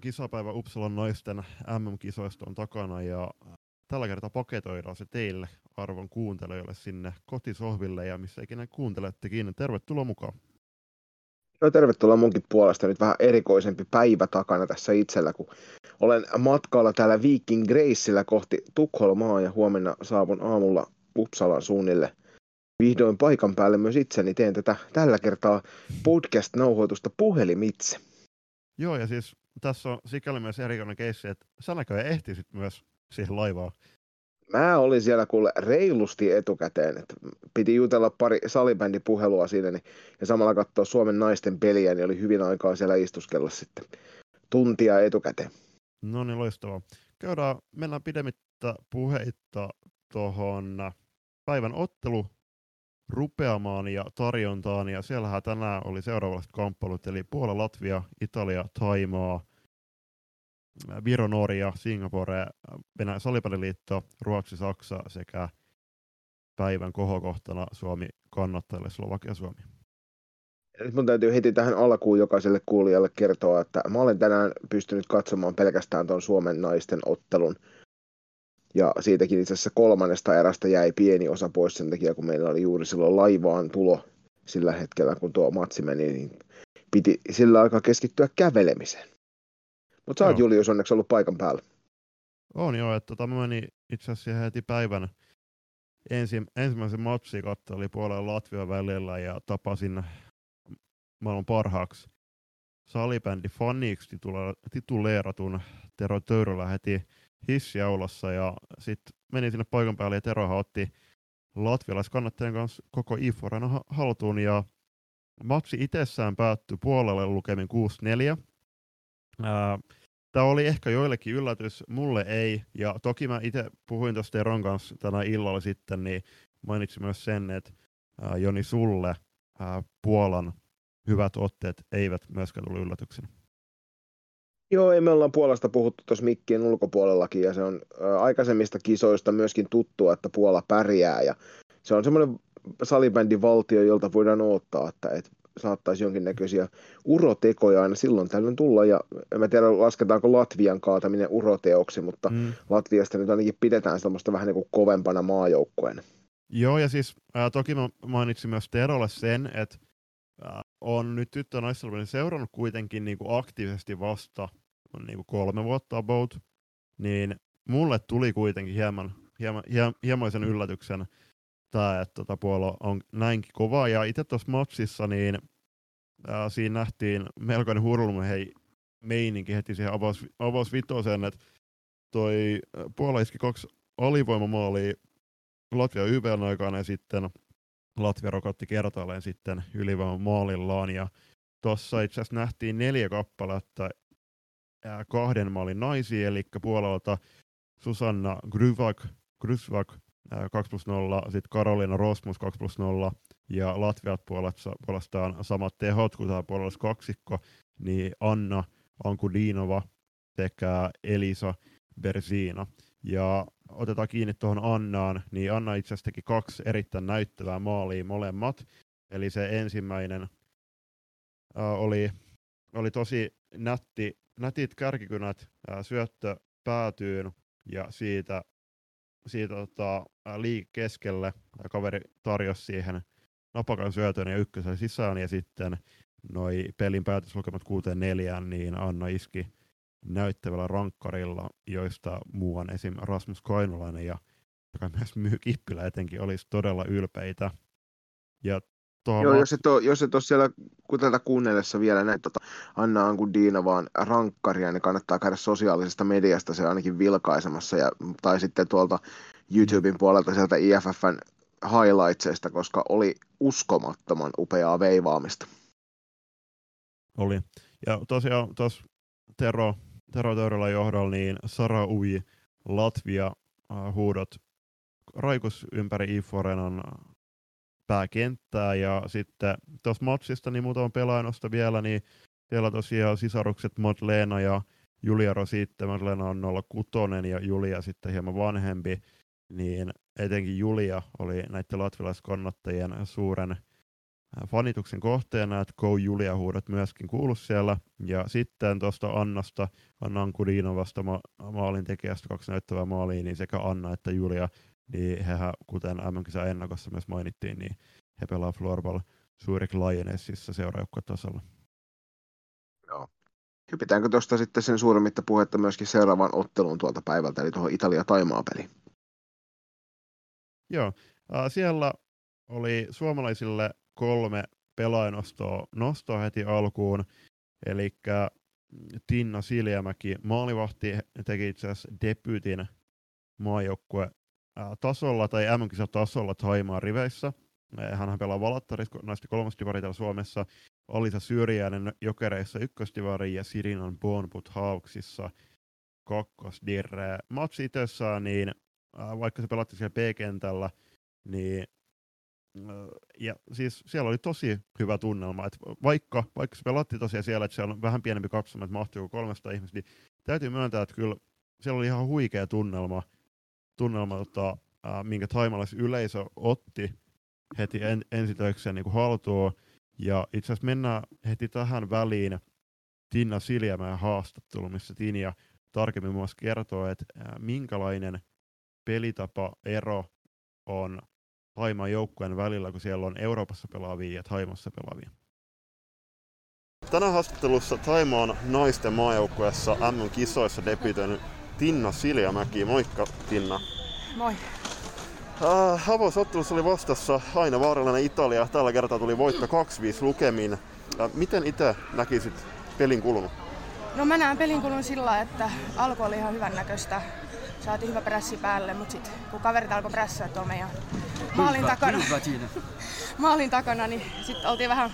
toinen kisapäivä Uppsalan naisten MM-kisoista on takana ja tällä kertaa paketoidaan se teille arvon kuuntelijoille sinne kotisohville ja missä ikinä kuuntelettekin. Tervetuloa mukaan. Joo, tervetuloa munkin puolesta. Nyt vähän erikoisempi päivä takana tässä itsellä, kun olen matkalla täällä Viking Graceillä kohti Tukholmaa ja huomenna saavun aamulla Uppsalan suunnille vihdoin paikan päälle myös itseni. Teen tätä tällä kertaa podcast-nauhoitusta puhelimitse. Joo, ja siis tässä on sikäli myös erikoinen keissi, että sä näköjään ehtisit myös siihen laivaan. Mä olin siellä kuule reilusti etukäteen, että piti jutella pari salibändipuhelua siinä niin, ja samalla katsoa Suomen naisten peliä, niin oli hyvin aikaa siellä istuskella sitten tuntia etukäteen. No niin, loistavaa. Käydään, mennään pidemmittä puheitta tuohon päivän ottelu rupeamaan ja tarjontaan, ja siellähän tänään oli seuraavat kamppailut, eli Puola, Latvia, Italia, Taimaa, Viro, Norja, Singapore, Venäjä salipalliliitto, Ruotsi, Saksa sekä päivän kohokohtana Suomi kannattajille Slovakia Suomi. Nyt mun täytyy heti tähän alkuun jokaiselle kuulijalle kertoa, että mä olen tänään pystynyt katsomaan pelkästään tuon Suomen naisten ottelun. Ja siitäkin itse asiassa kolmannesta erästä jäi pieni osa pois sen takia, kun meillä oli juuri silloin laivaan tulo sillä hetkellä, kun tuo matsi meni, niin piti sillä aikaa keskittyä kävelemiseen. Mutta sä oot Julius onneksi ollut paikan päällä. On joo, että tota, mä menin itse asiassa heti päivän ensi, ensimmäisen matsi oli puolella Latvia välillä ja tapasin maailman parhaaksi salibändi faniksi tituleeratun Tero Töyrylä heti hissiaulassa ja sitten menin sinne paikan päälle ja Terohan otti latvialaiskannattajien kanssa koko IFORen haltuun ja matsi itsessään päättyi puolelle lukemin 6-4. Tämä oli ehkä joillekin yllätys, mulle ei. Ja toki mä itse puhuin tuosta Teron kanssa tänä illalla sitten, niin mainitsin myös sen, että ää, Joni sulle ää, Puolan hyvät otteet eivät myöskään tullut yllätyksenä. Joo, ei me ollaan Puolasta puhuttu tuossa mikkien ulkopuolellakin, ja se on aikaisemmista kisoista myöskin tuttua, että Puola pärjää, ja se on semmoinen salibändivaltio, jolta voidaan odottaa, että et saattaisi jonkinnäköisiä urotekoja aina silloin tällöin tulla, ja en mä tiedä lasketaanko Latvian kaataminen uroteoksi, mutta mm. Latviasta nyt ainakin pidetään sellaista vähän niin kuin kovempana maajoukkueena. Joo, ja siis äh, toki mä mainitsin myös Terolle sen, että äh, on nyt tyttö seurannut kuitenkin niin kuin aktiivisesti vasta niin kuin kolme vuotta about, niin mulle tuli kuitenkin hieman, hieman, hieman yllätyksen, tämä, että tota puolo on näinkin kova. Ja itse tuossa matsissa, niin ää, siinä nähtiin melkoinen hurlum hei meininki heti siihen avaus, avaus vitoseen, että toi Puola iski kaksi alivoimamaalia Latvia YVn aikana ja sitten Latvia rokotti kertaalleen sitten ylivoiman maalillaan. Ja tuossa itse asiassa nähtiin neljä kappaletta kahden maalin naisia, eli Puolalta Susanna Gryvak, Grysvak 2 plus 0, sitten Karolina Rosmus 2 plus 0, ja Latviat puolestaan samat tehot kuin tämä puolella kaksikko, niin Anna Ankudinova sekä Elisa Berzina. Ja otetaan kiinni tuohon Annaan, niin Anna itse asiassa teki kaksi erittäin näyttävää maalia molemmat. Eli se ensimmäinen äh, oli, oli tosi nätti, nätit kärkikynät, äh, syöttö päätyyn ja siitä siitä tota, liik keskelle. Kaveri tarjosi siihen napakan syötön ja ykkösen sisään ja sitten noi pelin päätöslukemat 6-4, niin Anna iski näyttävällä rankkarilla, joista muuan esim. Rasmus Kainulainen ja joka myös myy Kippilä etenkin olisi todella ylpeitä. Ja Joo, va- jos et, ole, jos et ole siellä tätä kuunnellessa vielä näitä tota, Anna Ankudina vaan rankkaria, niin kannattaa käydä sosiaalisesta mediasta se ainakin vilkaisemassa, ja, tai sitten tuolta YouTuben puolelta sieltä IFFn highlightsista, koska oli uskomattoman upeaa veivaamista. Oli. Ja tosiaan tuossa Tero, Tero Töyrälä johdolla, niin Sara Ui, Latvia uh, huudot raikus ympäri Iforenan pääkenttää ja sitten tuossa matsista niin muutaman pelaajanosta vielä, niin siellä tosiaan sisarukset Madlena ja Julia Rositte, Madlena on 06 ja Julia sitten hieman vanhempi, niin etenkin Julia oli näiden latvilaiskannattajien suuren fanituksen kohteena, että Go Julia huudot myöskin kuulu siellä. Ja sitten tuosta Annasta, Annan Kudinovasta ma- maalin tekijästä kaksi näyttävää maalia, niin sekä Anna että Julia, niin hehän, kuten MM-kisa ennakossa myös mainittiin, niin he pelaa floorball Zurich Lionesissa seuraajoukkotasolla. Joo. Hypitäänkö tuosta sitten sen suuremmitta puhetta myöskin seuraavan otteluun tuolta päivältä, eli tuohon Italia-Taimaa-peliin? Joo, äh, siellä oli suomalaisille kolme pelaajanostoa nostoa heti alkuun, eli Tinna Siljamäki, maalivahti, teki itse asiassa debyytin maajoukkue tasolla tai mm tasolla Taimaan riveissä. Hän pelaa Valattarissa naisten kolmostivari täällä Suomessa, Alisa Syrjäinen Jokereissa ykköstivari ja Sirinan Bonput Hawksissa kakkosdirre. Matsi itsessään, niin vaikka se pelattiin siellä B-kentällä, niin ja siis siellä oli tosi hyvä tunnelma, että vaikka, vaikka se pelatti tosiaan siellä, että siellä on vähän pienempi kapsama, että mahtuu 300 ihmistä, niin täytyy myöntää, että kyllä siellä oli ihan huikea tunnelma, tunnelma tota, äh, minkä taimalais yleisö otti heti en, ensitöikseen niin haltuun. Ja itse asiassa mennään heti tähän väliin Tinna Siljamäen haastattelu, missä Tinja tarkemmin muassa kertoo, että äh, minkälainen pelitapa ero on Haimaan joukkueen välillä, kun siellä on Euroopassa pelaavia ja Taimassa pelaavia. Tänä haastattelussa Taimaan naisten maajoukkueessa MM-kisoissa debytoinut Tinna Siljamäki. Moikka Tinna. Moi. Äh, avausottelussa oli vastassa aina vaarallinen Italia. Tällä kertaa tuli voitto 2-5 lukemin. Äh, miten itse näkisit pelin kulunut? No mä näen pelin kulun sillä, että alku oli ihan hyvän näköistä saatiin hyvä prässi päälle, mutta sitten kun kaverit alkoi prässää tuolla meidän maalin takana, maalin takana niin sitten oltiin vähän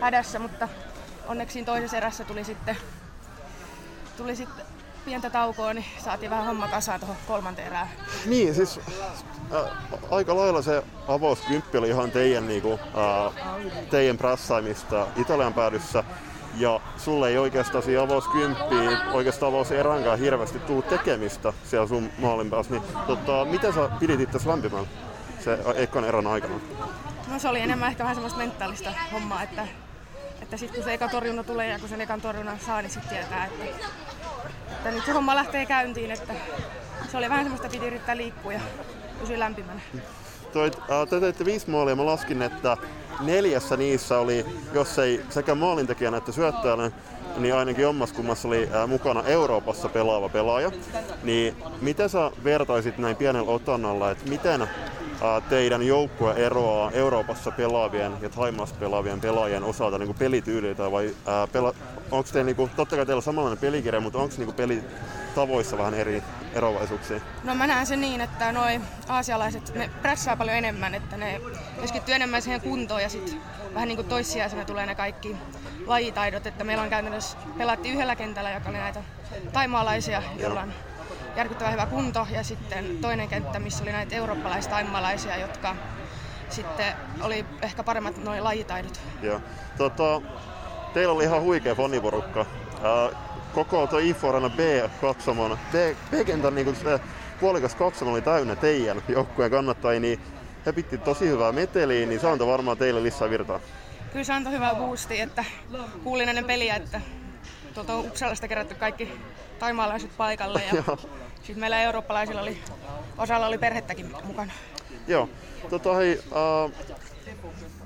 hädässä, mutta onneksi toisessa erässä tuli sitten, tuli sitten pientä taukoa, niin saatiin vähän homma kasaan tuohon kolmanteen erään. Niin, siis äh, aika lailla se avauskymppi oli ihan teidän, niinku, äh, teidän prassaimista Italian päädyssä. Ja sulle ei oikeastaan siinä avauskymppiin, oikeastaan eränkaan hirveästi tullut tekemistä siellä sun maalin päässä. Niin, tota, miten sä pidit itse lämpimään se ekan erän aikana? No se oli enemmän ehkä vähän semmoista mentaalista hommaa, että, että sitten kun se eka torjunta tulee ja kun sen ekan torjunnan saa, niin sitten tietää, että, että nyt se homma lähtee käyntiin. Että se oli vähän semmoista, piti yrittää liikkua ja pysyä lämpimänä. Toi, äh, te teitte viisi maalia, mä laskin, että neljässä niissä oli, jos ei sekä maalintekijänä että syöttäjänä, niin ainakin kummassa oli ää, mukana Euroopassa pelaava pelaaja. Niin miten sä vertaisit näin pienellä otannalla, että miten teidän joukkue eroaa Euroopassa pelaavien ja Taimaassa pelaavien pelaajien osalta niin pelityyliltä vai ää, pela, onko teillä, niin kuin, totta kai teillä on samanlainen pelikirja, mutta onko niin pelitavoissa vähän eri eroavaisuuksia? No mä näen sen niin, että noi aasialaiset, ne prässää paljon enemmän, että ne keskittyy enemmän siihen kuntoon ja sitten vähän niin kuin toissijaisena tulee ne kaikki lajitaidot, että meillä on käytännössä pelattiin yhdellä kentällä, joka oli näitä taimaalaisia, joilla on järkyttävän hyvä kunto ja sitten toinen kenttä, missä oli näitä eurooppalaistaimaalaisia, jotka sitten oli ehkä paremmat noin lajitaidot. Joo. Tota, teillä oli ihan huikea foniporukka koko tuo Info Arena B-katsomon, B-kentän niin se puolikas katsomo oli täynnä teidän joukkueen kannattajia, niin he pitti tosi hyvää meteliä, niin se antoi varmaan teille lisää virtaa. Kyllä se antoi hyvää boostia, että kuulin ennen peliä, että tuolta Uppsalasta kerätty kaikki taimaalaiset paikalle ja sitten meillä eurooppalaisilla oli, osalla oli perhettäkin mukana. Joo, tota hei, uh,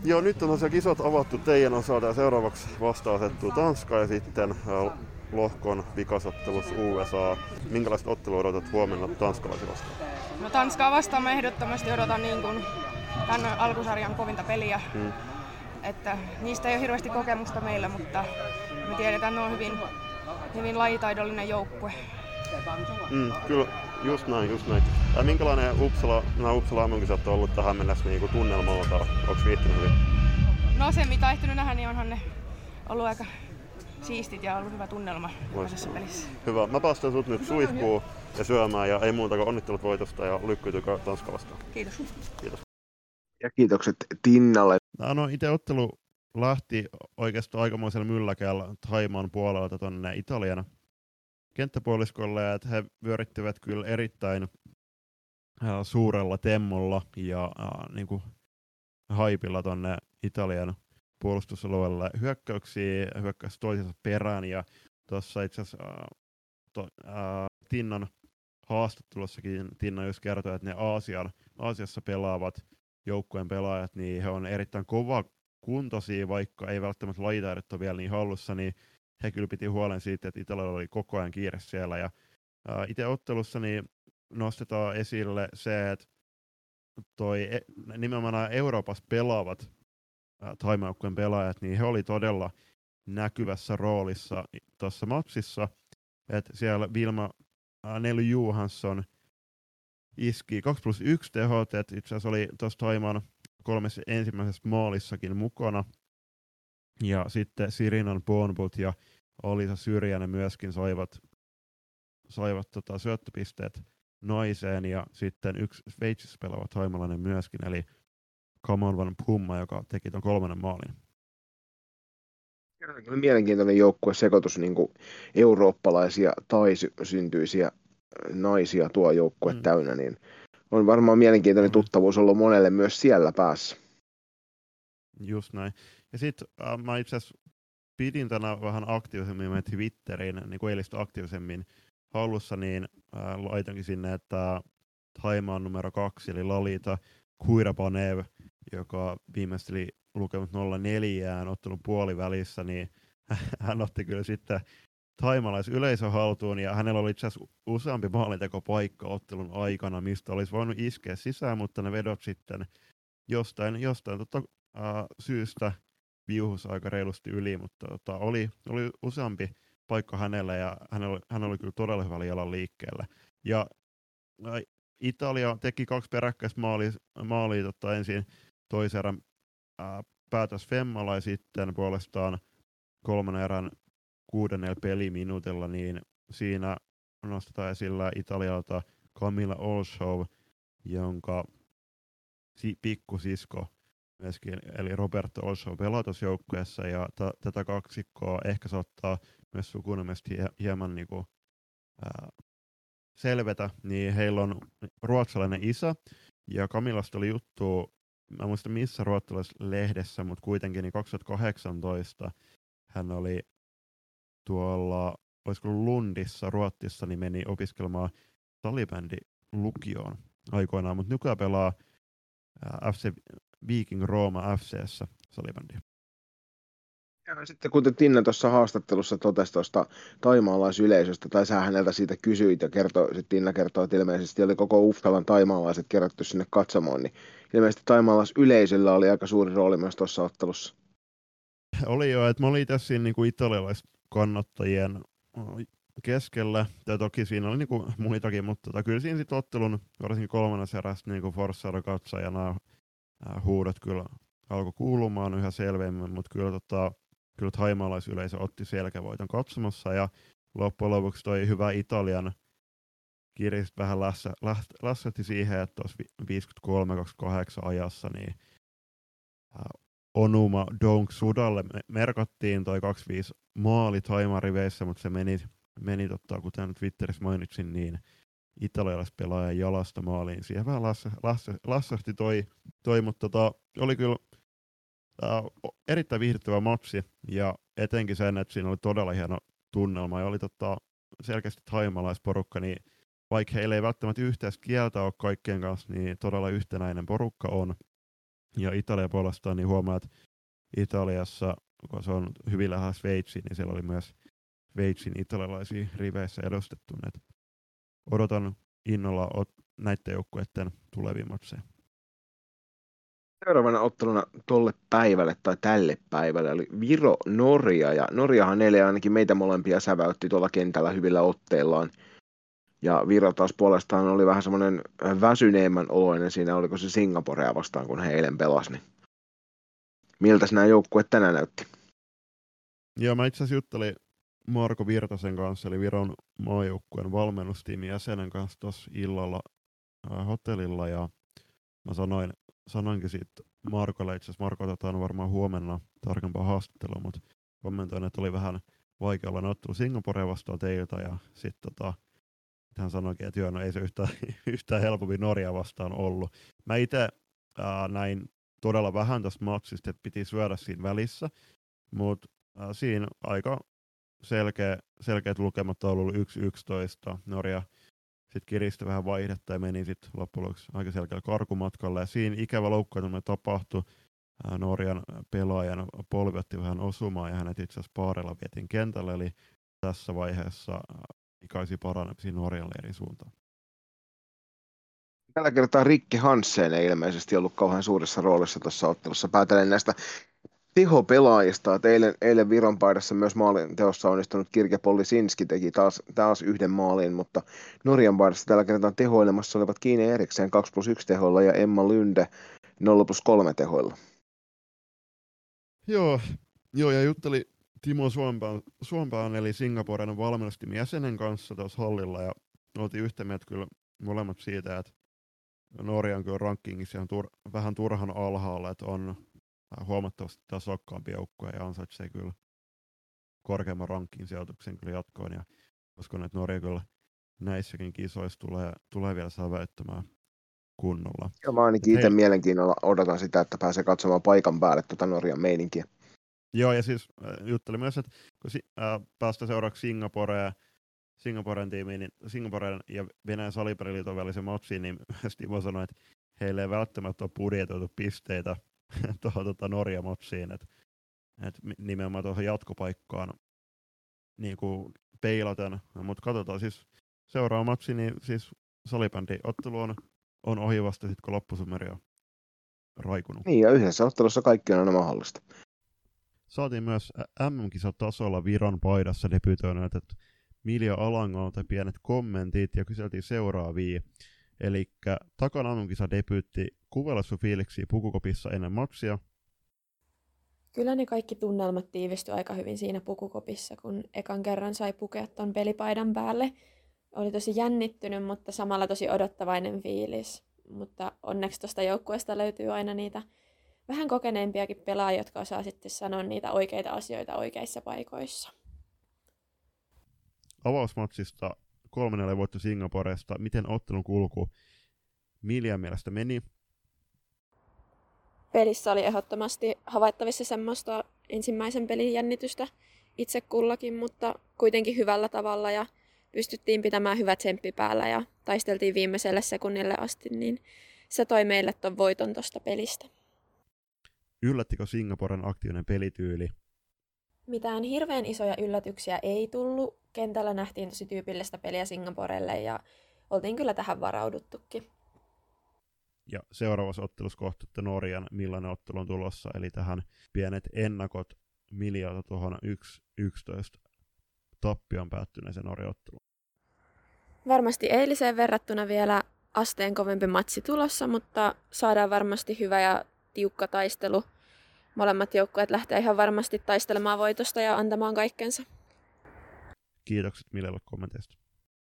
joo, nyt on tosiaan kisat avattu teidän osalta ja seuraavaksi vasta asettuu Tanska ja sitten uh, lohkon vikasottelussa USA. Minkälaista ottelua odotat huomenna tanskalaisia vastaan? No Tanskaa vastaan mä ehdottomasti odotan niin kuin tämän alkusarjan kovinta peliä. Hmm. Että niistä ei ole hirveästi kokemusta meillä, mutta me tiedetään, että ne on hyvin, hyvin lajitaidollinen joukkue. Mm, kyllä, just näin, just näin. Ja minkälainen Uppsala, nämä Uppsala on ollut tähän mennessä niin tunnelmalta? Onko viihtynyt hyvin? No se mitä ehtinyt nähdä, niin onhan ne ollut aika siistit ja ollut hyvä tunnelma tässä pelissä. Hyvä. Mä päästän sut nyt suihkuun ja syömään ja ei muuta kuin onnittelut voitosta ja lykkytykö Tanska vastaan. Kiitos. Kiitos. Ja kiitokset Tinnalle. No itse ottelu lähti oikeastaan aikamoisella mylläkällä Haimaan puolelta tonne Italian kenttäpuoliskolle että he vyörittivät kyllä erittäin suurella temmolla ja äh, niin kuin haipilla tonne Italian puolustusalueelle hyökkäyksiä, hyökkäys toisensa perään ja tuossa itse asiassa äh, äh, Tinnan haastattelussakin Tinna just kertoi, että ne Aasian, Aasiassa pelaavat joukkueen pelaajat, niin he on erittäin kova kuntoisia, vaikka ei välttämättä lajitaidot ole vielä niin hallussa, niin he kyllä piti huolen siitä, että Italialla oli koko ajan kiire siellä. Ja äh, itse ottelussa niin nostetaan esille se, että toi e, nimenomaan Euroopassa pelaavat äh, pelaajat, niin he oli todella näkyvässä roolissa tuossa matsissa. että siellä Vilma äh, Nelly Johansson iski 2 plus 1 tehot, että itse asiassa oli tuossa Taimaan kolmessa ensimmäisessä maalissakin mukana. Ja sitten Sirinan Bonbut ja Olisa Syrjänen myöskin saivat, saivat tota syöttöpisteet naiseen ja sitten yksi Sveitsissä pelaava taimalainen myöskin, eli Kamon van Pumma, joka teki tuon kolmannen maalin. Mielenkiintoinen joukkue sekoitus niin kuin eurooppalaisia tai syntyisiä naisia tuo joukkue mm. täynnä, niin on varmaan mielenkiintoinen mm. tuttavuus ollut monelle myös siellä päässä. Just näin. Ja sitten äh, mä itse asiassa pidin tänä vähän aktiivisemmin mä Twitteriin, niin kuin eilistä aktiivisemmin hallussa, niin äh, laitankin sinne, että Taimaan numero kaksi, eli Lalita Kuirapanev, joka viimeisteli lukemat 04 ottelun puolivälissä, niin hän otti kyllä sitten yleisö haltuun ja hänellä oli itse asiassa useampi maalintekopaikka ottelun aikana, mistä olisi voinut iskeä sisään, mutta ne vedot sitten jostain, jostain tota, äh, syystä viuhus aika reilusti yli, mutta tota, oli, oli useampi paikka hänelle ja hän oli, hän oli kyllä todella hyvällä jalan liikkeellä. Ja Italia teki kaksi peräkkäistä maalia, maalia tota, ensin toisen erän äh, päätös Femmalla ja sitten puolestaan kolmannen erän kuudennella peliminuutilla, niin siinä nostetaan esillä Italialta Camilla Olshow, jonka si- pikkusisko myöskin, eli Roberto Olshow pelaa joukkueessa, ja t- tätä kaksikkoa ehkä saattaa myös sukunimesti hieman niinku, ää, selvetä, niin heillä on ruotsalainen isä, ja Kamilasta oli juttu, mä muista missä ruotsalaisessa lehdessä, mutta kuitenkin niin 2018 hän oli tuolla, olisiko Lundissa, Ruotsissa, niin meni opiskelemaan salibändi lukioon aikoinaan, mutta nykyään pelaa FC Viking Rooma FCssä salibändiä. Ja sitten kuten Tinna tuossa haastattelussa totesi tuosta taimaalaisyleisöstä, tai sä häneltä siitä kysyit ja kertoi, sitten Tinna kertoo, että ilmeisesti oli koko Ufkalan taimaalaiset kerätty sinne katsomaan, niin ilmeisesti taimaalaisyleisöllä oli aika suuri rooli myös tuossa ottelussa. Oli jo, että mä olin tässä siinä niin italialaiskannattajien keskellä, tai toki siinä oli niinku muitakin, mutta tota, kyllä siinä sitten ottelun, varsinkin kolmannessa erässä niinku Forssaro katsojana huudot kyllä alkoi kuulumaan yhä selvemmin, mutta kyllä tota, kyllä haimalaisyleisö otti selkävoiton katsomassa ja loppujen lopuksi toi hyvä Italian kirjast vähän lässä, lässätti siihen, että tuossa 53-28 ajassa niin Onuma Donk Sudalle merkattiin toi 25 maali taimariveissä, mutta se meni, meni totta, kuten Twitterissä mainitsin, niin italialaispelaajan jalasta maaliin. Siihen vähän lassahti toi, toi mutta tota, oli kyllä äh, erittäin viihdyttävä matsi ja etenkin sen, että siinä oli todella hieno tunnelma ja oli tota, selkeästi taimalaisporukka, niin vaikka heillä ei välttämättä yhteiskieltä ole kaikkien kanssa, niin todella yhtenäinen porukka on. Ja Italia puolestaan niin huomaa, että Italiassa, kun se on hyvin lähellä Sveitsiin, niin siellä oli myös Sveitsin italialaisia riveissä edustettu. Odotan innolla näiden joukkueiden tulevia matseja. Seuraavana otteluna tolle päivälle tai tälle päivälle oli Viro-Norja, ja Norjahan neljä ainakin meitä molempia säväytti tuolla kentällä hyvillä otteillaan. Ja Viro taas puolestaan oli vähän semmoinen väsyneemmän oloinen siinä, oliko se Singaporea vastaan, kun he eilen pelasi. Niin miltä nämä joukkueet tänään näytti? Joo, mä itse asiassa juttelin Marko Virtasen kanssa, eli Viron maajoukkueen valmennustiimin jäsenen kanssa tuossa illalla äh, hotellilla, ja mä sanoin sanoinkin siitä Markolle, itse asiassa Marko otetaan varmaan huomenna tarkempaa haastattelua, mutta kommentoin, että oli vähän vaikea olla ottelu Singaporea vastaan teiltä ja sitten tota, hän sanoikin, että joo, no ei se yhtään, yhtään helpompi Norja vastaan ollut. Mä itse näin todella vähän tästä matsista, että piti syödä siinä välissä, mutta äh, siinä aika selkeä, selkeät lukemat on ollut 1-11. Norja sitten kiristi vähän vaihdetta ja meni sitten loppujen aika selkeällä karkumatkalla. Ja siinä ikävä loukkaantuminen tapahtui. Norjan pelaajan polvi otti vähän osumaan ja hänet itse asiassa paarella vietiin kentälle. Eli tässä vaiheessa ikaisi paranempi Norjan leirin suuntaan. Tällä kertaa Rikki Hansen ei ilmeisesti ollut kauhean suuressa roolissa tuossa ottelussa. Päätelen näistä tehopelaajista. Että eilen, eilen Viron paidassa myös maalin teossa onnistunut Kirke Polisinski teki taas, taas yhden maalin, mutta Norjan paidassa tällä kertaa tehoilemassa olivat Kiine Eriksen 2 plus 1 tehoilla ja Emma Lynde 0 plus 3 tehoilla. Joo, joo ja jutteli Timo Suompään, Suompään eli Singaporen valmennustimin jäsenen kanssa tuossa hallilla ja oltiin yhtä mieltä kyllä molemmat siitä, että Norja on kyllä rankingissa ihan tur, vähän turhan alhaalla, että on huomattavasti tasokkaampi joukkue ja ansaitsee kyllä korkeamman rankin sijoituksen kyllä jatkoon. Ja uskon, että Norja kyllä näissäkin kisoissa tulee, tulee vielä säväyttämään kunnolla. Ja mä ainakin itse mielenkiinnolla odotan sitä, että pääsee katsomaan paikan päälle tuota Norjan meininkiä. Joo, ja siis äh, juttelin myös, että kun äh, päästä seuraavaksi Singaporeen, Singaporen tiimiin, niin Singaporen ja Venäjän salipeliliiton välisen matsiin, niin Timo sanoi, että heille ei välttämättä ole budjetoitu pisteitä tuohon tota Norja-motsiin, että et nimenomaan tuohon jatkopaikkaan niin kuin peilaten. Mutta katsotaan siis seuraava matsi, niin siis salibändi ottelu on, on ohi vasta sitten, kun loppusumeri on raikunut. Niin, ja yhdessä ottelussa kaikki on aina mahdollista. Saatiin myös MM-kisatasolla Viron paidassa debytoineet, että Milja Alangolta pienet kommentit ja kyseltiin seuraavia. Eli takana MM-kisa debyytti Kuvelassu fiiliksi pukukopissa ennen matsia. Kyllä ne kaikki tunnelmat tiivistyi aika hyvin siinä pukukopissa, kun ekan kerran sai pukea ton pelipaidan päälle. Oli tosi jännittynyt, mutta samalla tosi odottavainen fiilis. Mutta onneksi tuosta joukkueesta löytyy aina niitä vähän kokeneempiakin pelaajia, jotka osaa sitten sanoa niitä oikeita asioita oikeissa paikoissa. Avausmatsista 3-4 voitto Singaporesta. Miten ottelun kulku Miljan mielestä meni? Pelissä oli ehdottomasti havaittavissa semmoista ensimmäisen pelin jännitystä itse kullakin, mutta kuitenkin hyvällä tavalla ja pystyttiin pitämään hyvät tsemppi päällä ja taisteltiin viimeiselle sekunnille asti, niin se toi meille ton voiton tosta pelistä. Yllättikö Singaporen aktiivinen pelityyli? Mitään hirveän isoja yllätyksiä ei tullut. Kentällä nähtiin tosi tyypillistä peliä Singaporelle ja oltiin kyllä tähän varauduttukin. Ja seuraavassa ottelussa kohtatte Norjan, millainen ottelu on tulossa, eli tähän pienet ennakot miljoota tuohon 1-11 tappion päättyneeseen Norjan otteluun. Varmasti eiliseen verrattuna vielä asteen kovempi matsi tulossa, mutta saadaan varmasti hyvä ja tiukka taistelu. Molemmat joukkueet lähtee ihan varmasti taistelemaan voitosta ja antamaan kaikkensa. Kiitokset Milelle kommenteista.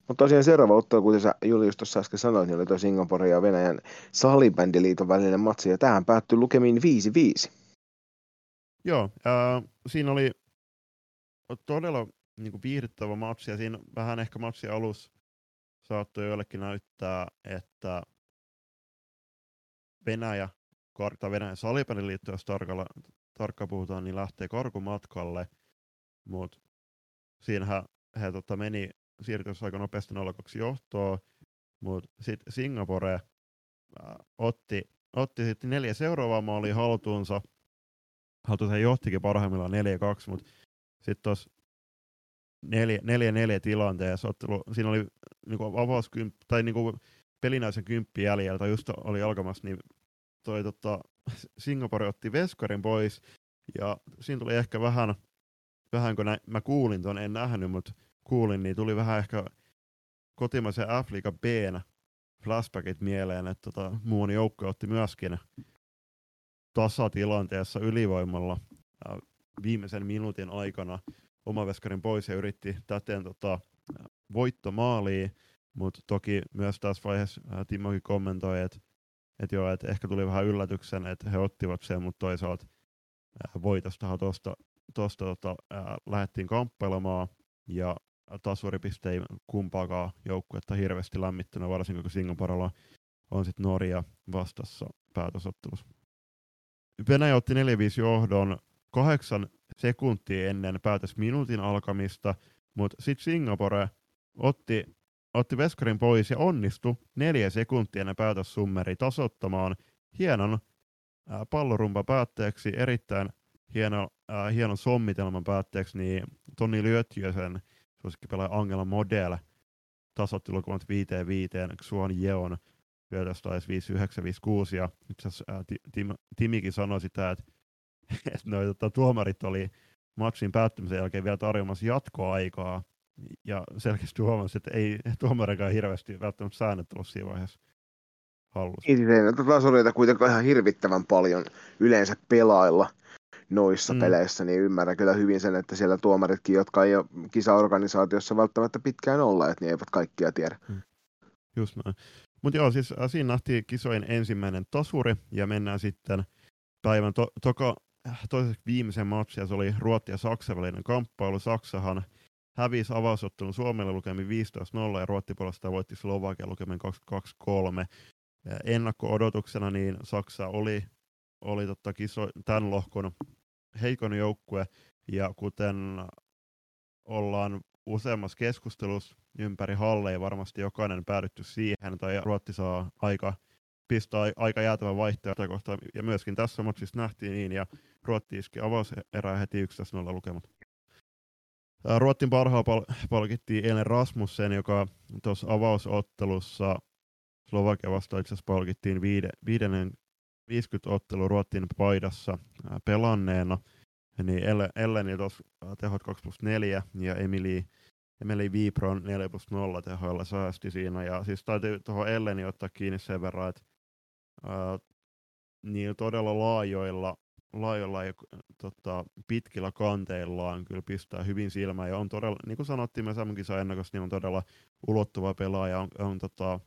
Mutta tosiaan seuraava ottelu, kuten sä Julius tuossa äsken sanoit, niin oli tuo Singapore ja Venäjän salibändiliiton välinen matsi, ja tähän päättyi lukemiin 5-5. Joo, äh, siinä oli todella niin kuin viihdyttävä matsi, ja siinä vähän ehkä matsi alus saattoi joillekin näyttää, että Venäjä, tai Venäjän salibändiliitto, jos tarkalla, tarkka puhutaan, niin lähtee karkumatkalle, mutta siinähän he tota, meni siirtyi aika nopeasti 0-2 johtoa, mutta sitten Singapore äh, otti, otti sitten neljä seuraavaa maalia haltuunsa. Haltuunsa johtikin parhaimmillaan 4-2, mutta sitten tuossa 4-4 tilanteessa ottelu, siinä oli niinku avauskymppi, tai niinku pelinäisen kymppi jäljellä, tai just oli alkamassa, niin toi tota, Singapore otti veskarin pois, ja siinä tuli ehkä vähän, vähän kun nä, mä kuulin ton, en nähnyt, mutta kuulin, niin tuli vähän ehkä kotimaisen F-liiga b flashbackit mieleen, että tota, muun joukko otti myöskin tasatilanteessa ylivoimalla äh, viimeisen minuutin aikana omaveskarin pois ja yritti täten tota, voittomaaliin, mutta toki myös tässä vaiheessa äh, Timokin kommentoi, että et joo, et ehkä tuli vähän yllätyksen, että he ottivat sen, mutta toisaalta äh, voitostahan tuosta tosta, tota, äh, lähdettiin kamppailemaan ja tasuripiste ei kumpaakaan joukkuetta hirveästi lämmittänyt, varsinkin kun Singaporella on sitten Norja vastassa päätösottelussa. Venäjä otti 4-5 johdon kahdeksan sekuntia ennen päätös minuutin alkamista, mutta sitten Singapore otti, otti veskarin pois ja onnistui neljä sekuntia ennen päätössummeri tasottamaan hienon pallorumpa päätteeksi, erittäin hieno, äh, hienon sommitelman päätteeksi, niin Toni Lyötjösen suosikkipelaaja Angela Model tasotti lukemat 5 5 Xuan Jeon Lyötös taisi 5 9 5 6 ja itse asiassa Tim, Timikin sanoi sitä, että, että noi, tota, tuomarit oli matsin päättymisen jälkeen vielä tarjoamassa jatkoaikaa ja selkeästi huomasi, että ei tuomarikaan hirveästi välttämättä säännöt ollut siinä vaiheessa hallussa. Ei näitä tasoreita kuitenkaan ihan hirvittävän paljon yleensä pelailla noissa mm. peleissä, niin ymmärrän kyllä hyvin sen, että siellä tuomaritkin, jotka ei ole kisaorganisaatiossa välttämättä pitkään olleet, niin eivät kaikkia tiedä. Mm. Just näin. Mutta joo, siis äh, siinä nähtiin kisojen ensimmäinen tasuri, ja mennään sitten päivän to- toka, toiseksi viimeisen matsin, ja se oli Ruotti ja Saksa välinen kamppailu. Saksahan hävisi avausottelun Suomelle lukemin 15-0, ja Ruotti puolestaan voitti Slovakia lukemin 22-3. Ennakko-odotuksena niin Saksa oli oli totta kiso, tämän lohkon heikon joukkue, ja kuten ollaan useammassa keskustelussa ympäri halleja varmasti jokainen päädytty siihen, tai Ruotti saa aika, pistää aika jäätävän vaihtoehtoja kohtaan, ja myöskin tässä matsissa nähtiin niin, ja Ruotti iski avauserää heti 11-0 lukemat. Ruottin parhaa pal- palkittiin eilen Rasmussen, joka tuossa avausottelussa Slovakia vastaan itse asiassa palkittiin viide, viidennen 50 ottelu Ruotsin paidassa pelanneena, niin Elleni tuossa tehot 2 plus 4 ja Emili, Emili Vipron 4 plus 0 tehoilla säästi siinä. Ja siis täytyy tuohon Elleni ottaa kiinni sen verran, että niin todella laajoilla, laajoilla ja tota, pitkillä kanteillaan kyllä pistää hyvin silmään ja on todella, niin kuin sanottiin me samankin ennakossa, niin on todella ulottuva pelaaja, on, on tota,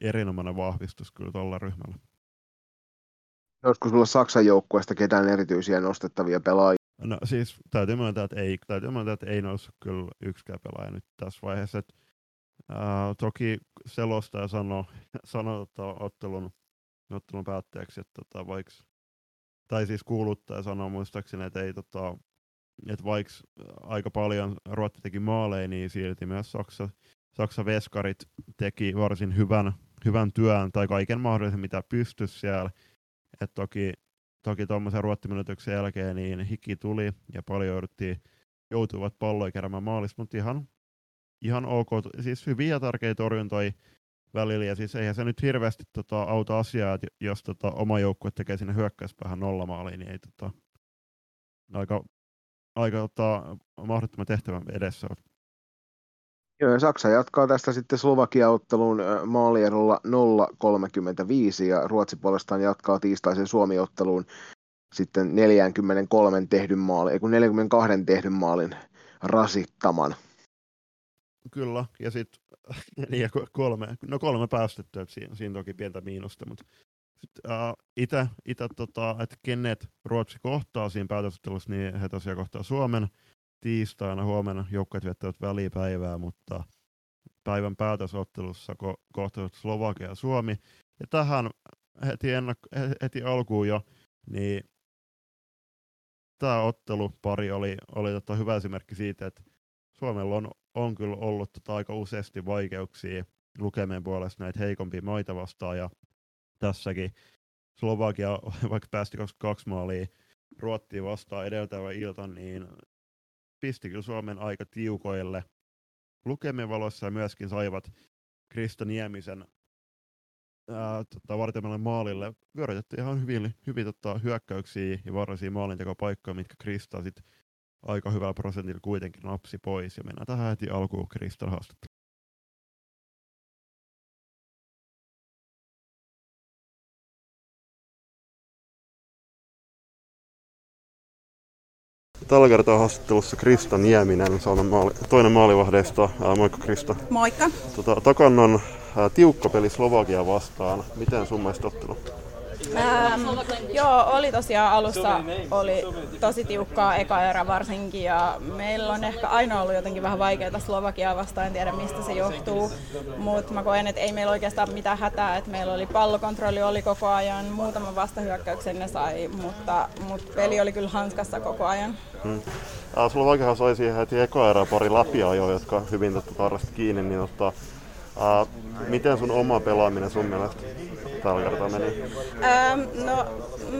erinomainen vahvistus kyllä tuolla ryhmällä. Olisiko sulla Saksan joukkueesta ketään erityisiä nostettavia pelaajia? No siis täytyy myöntää, että ei, täytyy myöntää, että ei noussut kyllä yksikään pelaaja nyt tässä vaiheessa. Et, ää, toki selostaja sanoi sano, että ottelun, ottelun päätteeksi, että tota, vaikka, tai siis kuuluttaja sanoi muistaakseni, että ei tota, että vaikka aika paljon Ruotti teki maaleja, niin silti myös Saksa, Saksa veskarit teki varsin hyvän, hyvän työn tai kaiken mahdollisen, mitä pystyi siellä. Et toki toki tuommoisen ruottiminuutuksen jälkeen niin hiki tuli ja paljon jouduttiin, joutuvat palloja keräämään maalista, mutta ihan, ihan ok, siis hyviä tärkeitä torjuntoja välillä, ja siis eihän se nyt hirveästi tota, auta asiaa, että jos tota, oma joukkue tekee sinne hyökkäyspäähän nollamaaliin, niin ei tota, aika, aika tota, mahdottoman tehtävän edessä. Saksa jatkaa tästä sitten Slovakia-ottelun maalierolla 0-35 ja Ruotsi puolestaan jatkaa tiistaisen Suomi-otteluun sitten 43 tehdyn maalin, ei kun 42 tehdyn maalin rasittaman. Kyllä, ja sitten niin kolme, no kolme päästettyä, siinä, siinä toki pientä miinusta, mutta itä, itä tota, että kenet Ruotsi kohtaa siinä päätösottelussa, niin he tosiaan kohtaa Suomen, tiistaina huomenna joukkueet viettävät välipäivää, mutta päivän päätösottelussa ko- kohtavat Slovakia ja Suomi. Ja tähän heti, ennak- heti alkuun jo, niin tämä ottelupari oli, oli tota hyvä esimerkki siitä, että Suomella on, on kyllä ollut tota aika useasti vaikeuksia lukemien puolesta näitä heikompia maita vastaan, ja tässäkin Slovakia, vaikka päästi 22 maalia Ruottiin vastaan edeltävä ilta, niin pisti kyllä Suomen aika tiukoille lukemien valossa myöskin saivat Krista Niemisen tota, vartemalle maalille. Vyörytettiin ihan hyvin, hyvin tota, hyökkäyksiä ja vaarallisia maalintekopaikkoja, mitkä Krista sitten aika hyvällä prosentilla kuitenkin napsi pois. Ja mennään tähän heti alkuun Kristan haastatteluun. Tällä kertaa haastattelussa Krista Nieminen, Suomen maali, toinen maalivahdeista. Ää, moikka Krista. Moikka. Tota, takan on ää, tiukka peli Slovakia vastaan. Miten sun mielestä ottelu? Ähm, joo, oli tosiaan alussa oli tosi tiukkaa eka erä varsinkin ja meillä on ehkä aina ollut jotenkin vähän vaikeaa Slovakiaa vastaan, en tiedä mistä se johtuu, mutta mä koen, että ei meillä oikeastaan mitään hätää, että meillä oli pallokontrolli oli koko ajan, muutaman vastahyökkäyksen ne sai, mutta, mutta peli oli kyllä hanskassa koko ajan. Hmm. Slovakiahan sai siihen heti eka erä pari läpiajoa, jotka hyvin tarvitsi kiinni, niin ottaa Uh, miten sun oma pelaaminen sun mielestä tällä kertaa meni? Ähm, no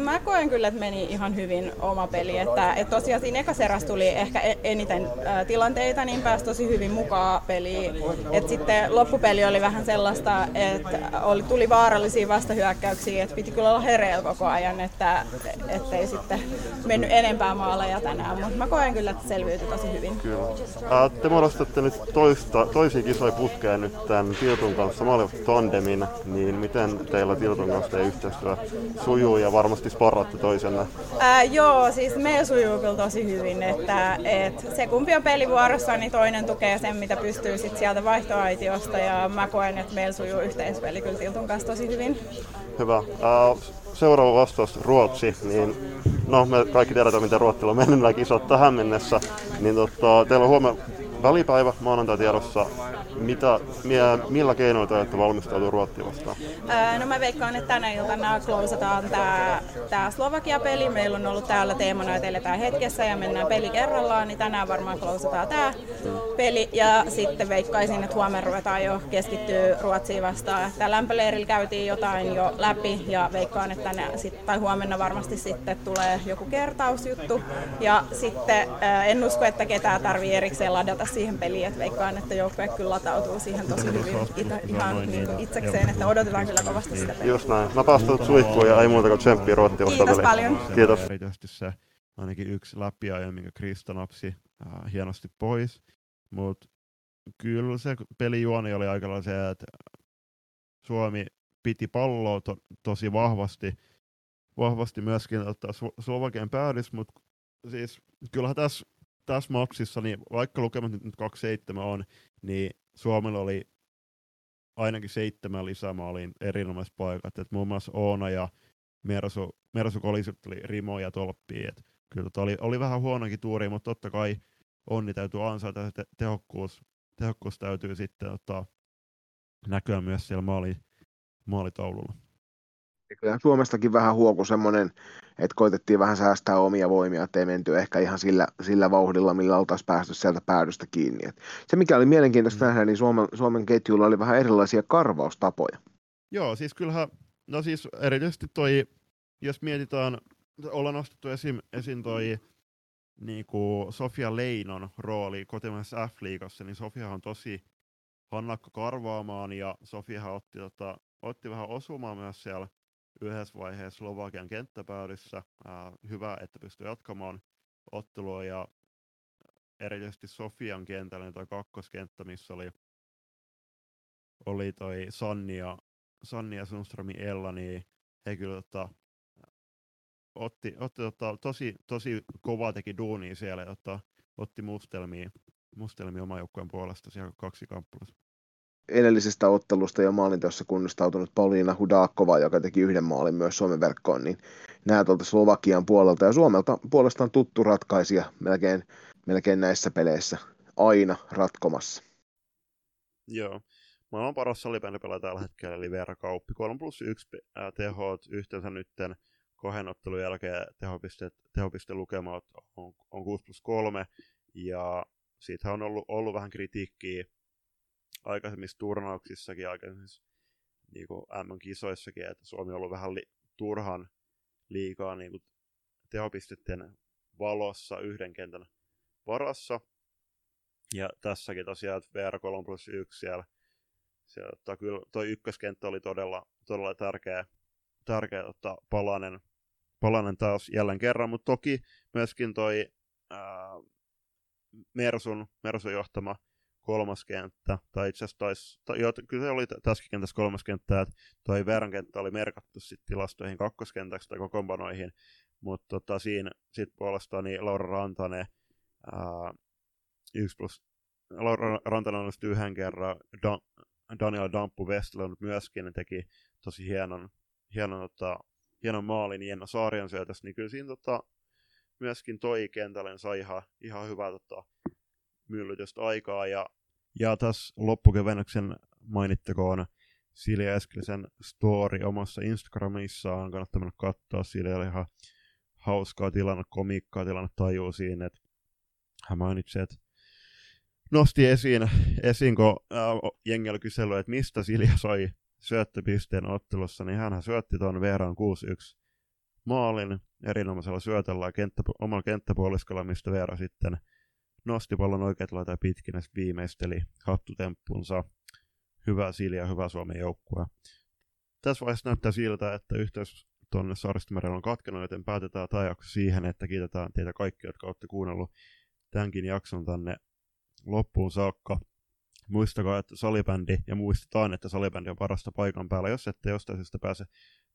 mä koen kyllä, että meni ihan hyvin oma peli. Että, että tosiaan siinä ekas tuli ehkä e- eniten ä, tilanteita, niin pääsi tosi hyvin mukaan peliin. Et sitten loppupeli oli vähän sellaista, että oli, tuli vaarallisia vastahyökkäyksiä, että piti kyllä olla hereillä koko ajan, että ettei sitten mennyt enempää maaleja tänään. Mutta mä koen kyllä, että selviytyi tosi hyvin. Kyllä. Ä, te muodostatte nyt toista, toisia kisoja putkeen nyt tämän Tiltun kanssa, maalivasta tandemin, niin miten teillä Tiltun kanssa yhteistyö sujuu ja varmasti sparratte toisenne. Ää, joo, siis me sujuu kyllä tosi hyvin, että et se kumpi on pelivuorossa, niin toinen tukee sen, mitä pystyy sit sieltä vaihtoaitiosta ja mä koen, että meillä sujuu yhteispeli kyllä Tiltun kanssa tosi hyvin. Hyvä. Uh, seuraava vastaus Ruotsi, niin no me kaikki tiedetään, miten Ruotsilla on mennyt nämä kisat tähän mennessä, niin tota, teillä on huomenna välipäivä maanantai tiedossa mitä, millä keinoilla te olette valmistautua Ruotsia vastaan? No mä veikkaan, että tänä iltana klousataan tämä tää Slovakia-peli. Meillä on ollut täällä teemana, että eletään hetkessä ja mennään peli kerrallaan, niin tänään varmaan klousataan tämä peli. Ja sitten veikkaisin, että huomenna ruvetaan jo keskittyä Ruotsiin vastaan. Täällä lämpöleirillä käytiin jotain jo läpi ja veikkaan, että tänä, sit, tai huomenna varmasti sitten tulee joku kertausjuttu. Ja sitten en usko, että ketään tarvii erikseen ladata siihen peliin, että veikkaan, että joukkue kyllä latautuu siihen tosi hyvin ita, ihan niin itsekseen, että odotetaan kyllä kovasti sitä peliä. Just näin. Mä päästän suihkuun ja ei muuta kuin tsemppiä Ruottia Kiitos paljon. Kiitos. Erityisesti se ainakin yksi läpiajo, minkä Krista napsi äh, hienosti pois. Mutta kyllä se pelijuoni oli aika se, että Suomi piti palloa to, tosi vahvasti, vahvasti myöskin ottaa Slovakian päädys, mutta siis kyllähän tässä tässä maksissa, niin vaikka lukemat nyt 2-7 on, niin Suomella oli ainakin seitsemän lisämaaliin erinomaiset paikat. Et muun muassa Oona ja Mersu, Mersu kolisutteli rimoja tolppiin. Et kyllä tota oli, oli, vähän huonokin tuuri, mutta totta kai onni täytyy ansaita, että tehokkuus, tehokkuus täytyy sitten ottaa näkyä myös siellä maali, maalitaululla. Kyllä Suomestakin vähän huoku semmoinen, että koitettiin vähän säästää omia voimia, ettei menty ehkä ihan sillä, sillä vauhdilla, millä oltaisiin päästy sieltä päädystä kiinni. Et se, mikä oli mielenkiintoista mm. nähdä, niin Suomen, Suomen ketjulla oli vähän erilaisia karvaustapoja. Joo, siis kyllähän, no siis erityisesti toi, jos mietitään, ollaan nostettu esim, esim toi niin kuin Sofia Leinon rooli kotimaisessa F-liigassa, niin Sofia on tosi hannakka karvaamaan ja Sofia otti, tota, otti vähän osumaan myös siellä yhdessä vaiheessa Slovakian kenttäpäädyssä. Ää, hyvä, että pystyy jatkamaan ottelua ja erityisesti Sofian kentällä, niin toi kakkoskenttä, missä oli, oli toi Sanni ja, Sanni ja Sundströmin Ella, niin he kyllä tota, otti, otti tota, tosi, tosi kovaa teki duunia siellä, jotta otti mustelmia, mustelmia oman joukkueen puolesta siellä kaksi kamppulossa edellisestä ottelusta ja maalinteossa kunnostautunut Pauliina Hudakova, joka teki yhden maalin myös Suomen verkkoon, niin nämä tuolta Slovakian puolelta ja Suomelta puolestaan tuttu ratkaisija melkein, melkein näissä peleissä aina ratkomassa. Joo. Maailman paras salibändipelaaja tällä hetkellä, eli Veera Kauppi. 3 plus 1 tehot yhteensä nytten kohennottelun jälkeen tehopiste, tehopiste on, on 6 plus 3, ja siitä on ollut, ollut vähän kritiikkiä aikaisemmissa turnauksissakin, aikaisemmissa niin kuin M-kisoissakin, että Suomi on ollut vähän li- turhan liikaa niin kuin tehopisteiden valossa yhden kentän varassa. Ja tässäkin tosiaan, että VR 3 plus 1 siellä, siellä ottaa, kyllä toi ykköskenttä oli todella, todella tärkeä, tärkeä ottaa palanen, palanen taas jälleen kerran, mutta toki myöskin toi ää, Mersun, Mersun johtama kolmas kenttä, tai itse asiassa kyllä se oli tässäkin kentässä kolmas kenttä, että toi Veeran kenttä oli merkattu sitten tilastoihin kakkoskentäksi tai kokoonpanoihin, mutta tota, siinä sitten puolestaan niin Laura Rantanen, ää, yksi plus, Laura Rantanen on yhden kerran, Dan, Daniel Dampu Westlund myöskin teki tosi hienon, hienon tota, hienon maalin Jenna Saarian syötös, niin kyllä siinä tota, myöskin toi kentälle sai ihan, ihan hyvää tota, myllytystä aikaa. Ja, ja tässä loppukevennyksen mainittakoon Silja Eskelisen story omassa Instagramissaan. Kannattaa mennä katsoa. Silja oli ihan hauskaa tilanne, komiikkaa tilanne tajuu siinä, että hän mainitsi, että nosti esiin, esiin kun äh, jengellä kysely, että mistä Silja sai syöttöpisteen ottelussa, niin hän syötti tuon Veeran 6-1 maalin erinomaisella syötöllä kenttä, omalla kenttäpuoliskolla, mistä Veera sitten nosti pallon oikeat laita pitkin ja viimeisteli hattutemppunsa. Hyvä Silja, hyvä Suomen joukkue. Tässä vaiheessa näyttää siltä, että yhteys tuonne Saaristomerellä on katkenut, joten päätetään tämä jakso siihen, että kiitetään teitä kaikki, jotka olette kuunnellut tämänkin jakson tänne loppuun saakka. Muistakaa, että salibändi, ja muistetaan, että salibändi on parasta paikan päällä. Jos ette jostain syystä pääse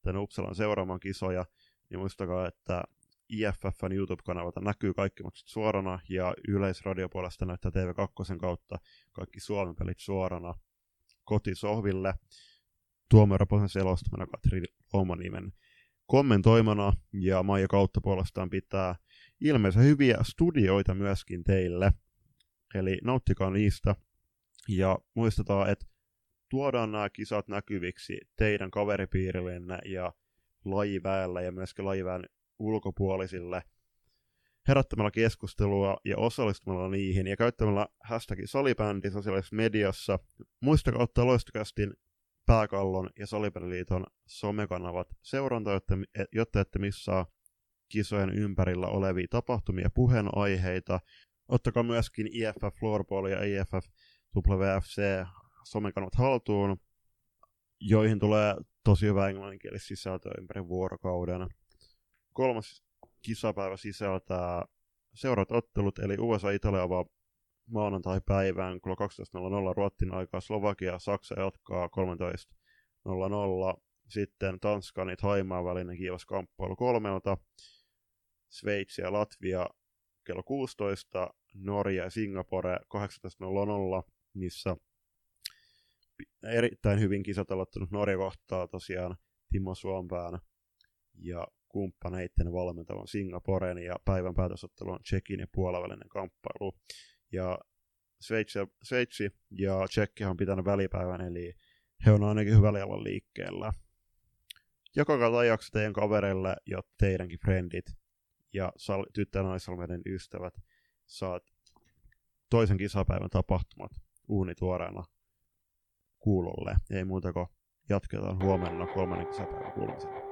tänne Uppsalan seuraamaan kisoja, niin muistakaa, että IFFn YouTube-kanavalta näkyy kaikki matsit suorana, ja Yleisradio puolesta näyttää TV2 kautta kaikki Suomen pelit suorana kotisohville. Tuomio Raposen selostamana Katri Omanimen kommentoimana, ja Maija Kautta puolestaan pitää ilmeisen hyviä studioita myöskin teille. Eli nauttikaa niistä, ja muistetaan, että tuodaan nämä kisat näkyviksi teidän kaveripiirillenne ja lajiväellä ja myöskin lajiväen ulkopuolisille herättämällä keskustelua ja osallistumalla niihin ja käyttämällä hashtagin salibändi sosiaalisessa mediassa. Muistakaa ottaa loistokästin pääkallon ja Salibändiliiton somekanavat seuranta, jotta, jotta ette missaa kisojen ympärillä olevia tapahtumia puheenaiheita. Ottakaa myöskin IFF Floorball ja IFF WFC somekanavat haltuun, joihin tulee tosi hyvä englanninkielistä sisältöä ympäri vuorokauden. Kolmas kisapäivä sisältää seuraavat ottelut, eli USA-Italia avaa maanantai-päivään kello 12.00 Ruottin aikaa, Slovakia, Saksa jatkaa 13.00, sitten Tanskan ja Taimaan välinen kiivas kamppailu kolmelta, Sveitsi ja Latvia kello 16, Norja ja Singapore 18.00, missä erittäin hyvin kisat Norja kohtaa tosiaan Timo Suompään ja kumppaneiden valmentavan Singaporen ja päivän päätösottelu on Tsekin ja puolavälinen kamppailu. Ja Sveitsi, Sveitsi ja Tsekki on pitänyt välipäivän, eli he on ainakin hyvällä jalalla liikkeellä. Jakakaa ajaksi teidän kavereille ja teidänkin frendit ja ja ystävät saat toisen kisapäivän tapahtumat uunituoreena kuulolle. Ei muuta kuin jatketaan huomenna kolmannen kisapäivän kuulumisella.